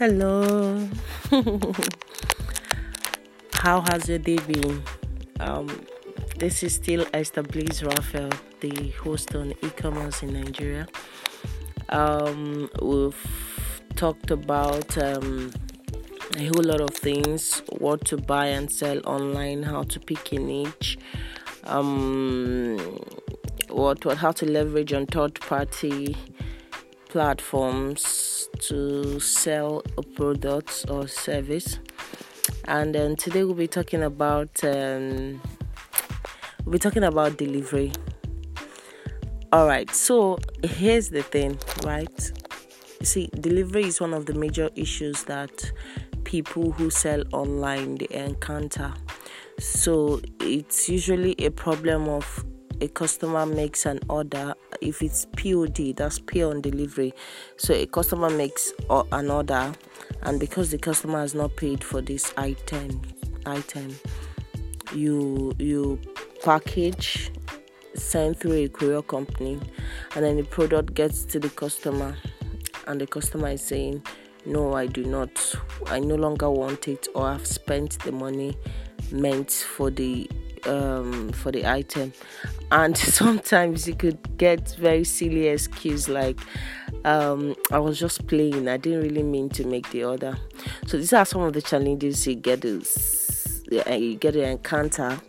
Hello. How has your day been? Um, this is still Esther Blaze Raphael, the host on e-commerce in Nigeria. Um, we've talked about um, a whole lot of things: what to buy and sell online, how to pick a niche, um, what, what how to leverage on third-party platforms to sell a product or service. And then today we'll be talking about um, we'll be talking about delivery. All right. So here's the thing, right? See, delivery is one of the major issues that people who sell online they encounter. So it's usually a problem of a customer makes an order if it's POD that's pay on delivery. So a customer makes an order and because the customer has not paid for this item item you you package send through a courier company and then the product gets to the customer and the customer is saying no i do not. I no longer want it or i've spent the money meant for the um, for the item and sometimes you could get very silly excuse like um, i was just playing i didn't really mean to make the order. So these are some of the challenges you get to you get to encounter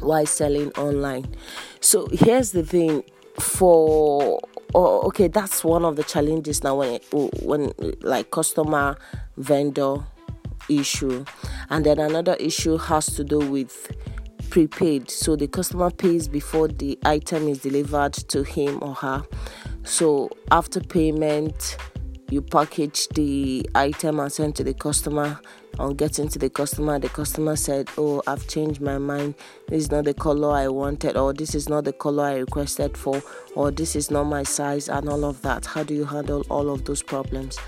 while selling online. So here's the thing for oh, okay that's one of the challenges now when when like customer vendor issue. And then another issue has to do with prepaid. So the customer pays before the item is delivered to him or her. So after payment you package the item and send to the customer. On getting to the customer the customer said oh i've changed my mind. This is not the color i wanted or this is not the color i requested for or this is not my size and all of that. How do you handle all of those problems?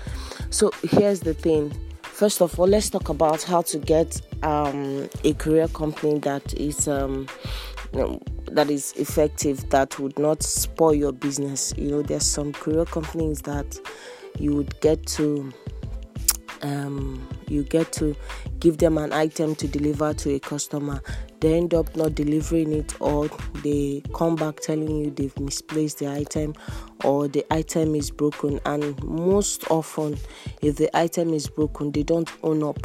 So here's the thing First of all, let's talk about how to get um, a courier company that is um, that is effective that would not spoil your business. You know, there's some courier companies that you would get to um, you get to give them an item to deliver to a customer. They end up not delivering it or they come back telling you they've misplaced the item or the item is broken. And most often if the item is broken they don't own up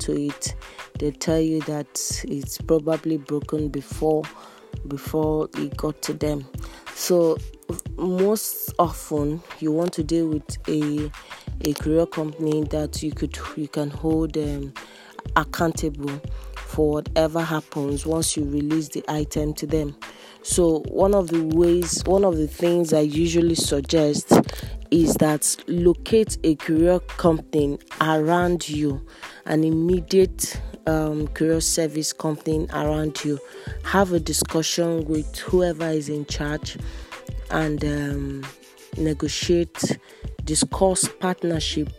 to it. They tell you that it's probably broken before before it got to them. So most often you want to deal with a a courier company that you could you can hold um, accountable for whatever happens once you release the item to them. So, one of the ways, one of the things I usually suggest is that locate a courier company around you, an immediate um, courier service company around you. Have a discussion with whoever is in charge and um, negotiate, discuss partnership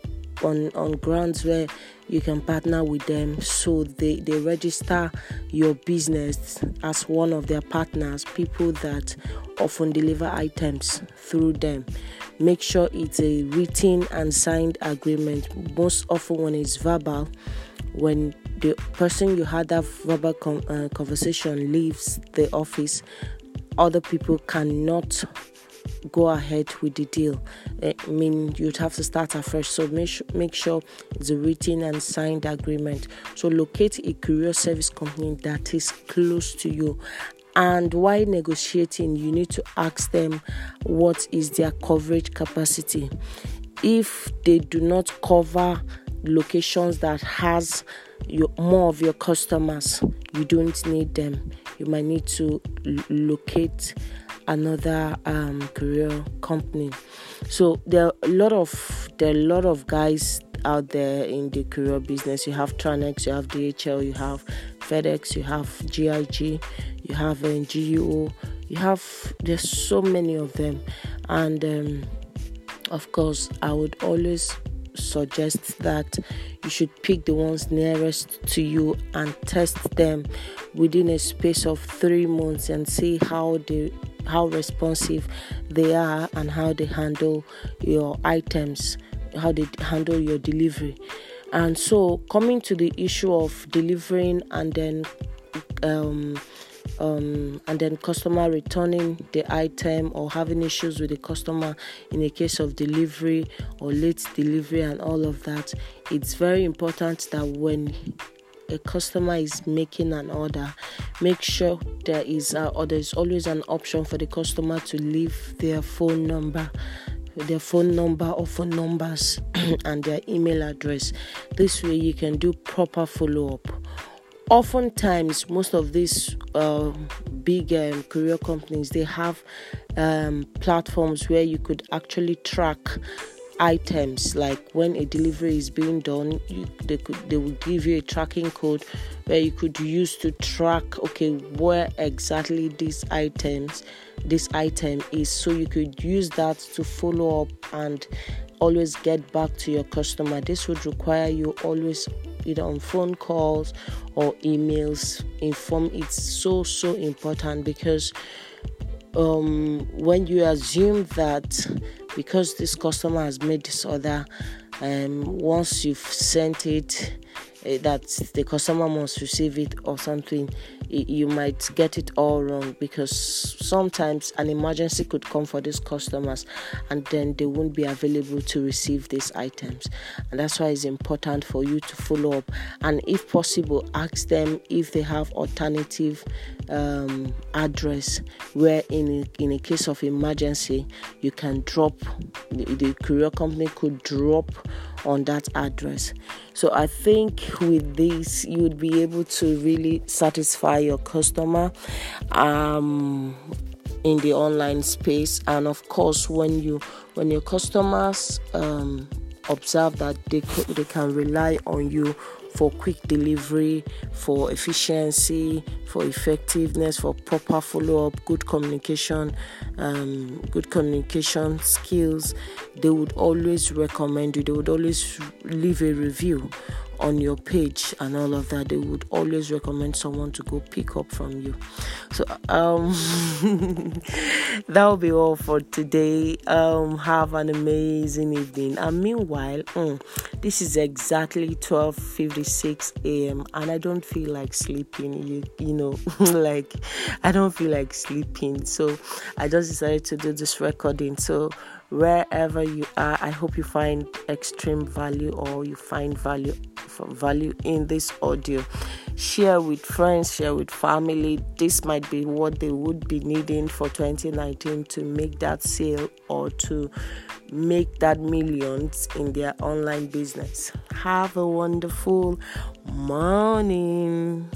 on, on grounds where you can partner with them so they, they register your business as one of their partners, people that often deliver items through them. Make sure it's a written and signed agreement. Most often, when it's verbal, when the person you had that verbal com- uh, conversation leaves the office, other people cannot go ahead with the deal. Eh, I mean, you'd have to start afresh. So make make sure it's a written and signed agreement. So locate a courier service company that is close to you. And while negotiating, you need to ask them what is their coverage capacity. If they do not cover locations that has your, more of your customers, you don't need them. You might need to locate another um, courier company. So there are a lot of there are a lot of guys out there in the courier business. You have Tranex, you have DHL, you have FedEx, you have GIG, you have NGO, you have there's so many of them, and um, of course I would always suggest that you should pick the ones nearest to you and test them within a space of three months and see how they how responsive they are and how they handle your items how they handle your delivery. And so, coming to the issue of delivering and then um, um, and then customer returning the item or having issues with the customer in a case of delivery or late delivery and all of that it's very important that when a customer is making an order make sure there is a, or there is always an option for the customer to leave their phone number their phone number or phone numbers and their email address. This way you can do proper follow up oftentimes most of these uh, big um, courier companies they have um, platforms where you could actually track items like when a delivery is being done you, they could they will give you a tracking code where you could use to track okay where exactly these items this item is. So you could use that to follow up and always get back to your customer. This would require you always either on phone calls or emails. Inform it's so so important because um, when you assume that because this customer has made this order um, once you've sent it that the customer must receive it or something you might get it all wrong because sometimes an emergency could come for these customers and then they won't be available to receive these items. And that's why it's important for you to follow up and if possible ask them if they have alternative um, address where in a, in a case of emergency you can drop the, the courier company could drop on that address. So i think with this you would be able to really satisfy your customer um, in the online space. And of course when you when your customers um, observe that they, they can rely on you for quick delivery, for efficiency, for effectiveness, for proper follow up, good communication, um, good communication skills, they would always recommend you, they would always leave a review on your page and all of that, they would always recommend someone to go pick up from you. So um that will be all for today. Um have an amazing evening. And meanwhile, mm, this is exactly 12:56 a.m. and I don't feel like sleeping. You you know, like I don't feel like sleeping. So I just decided to do this recording. So wherever you are i hope you find extreme value or you find value value in this audio. Share with friends share with family. This might be what they would be needing for 2019 to make that sale or to make that millions in their online business. Have a wonderful morning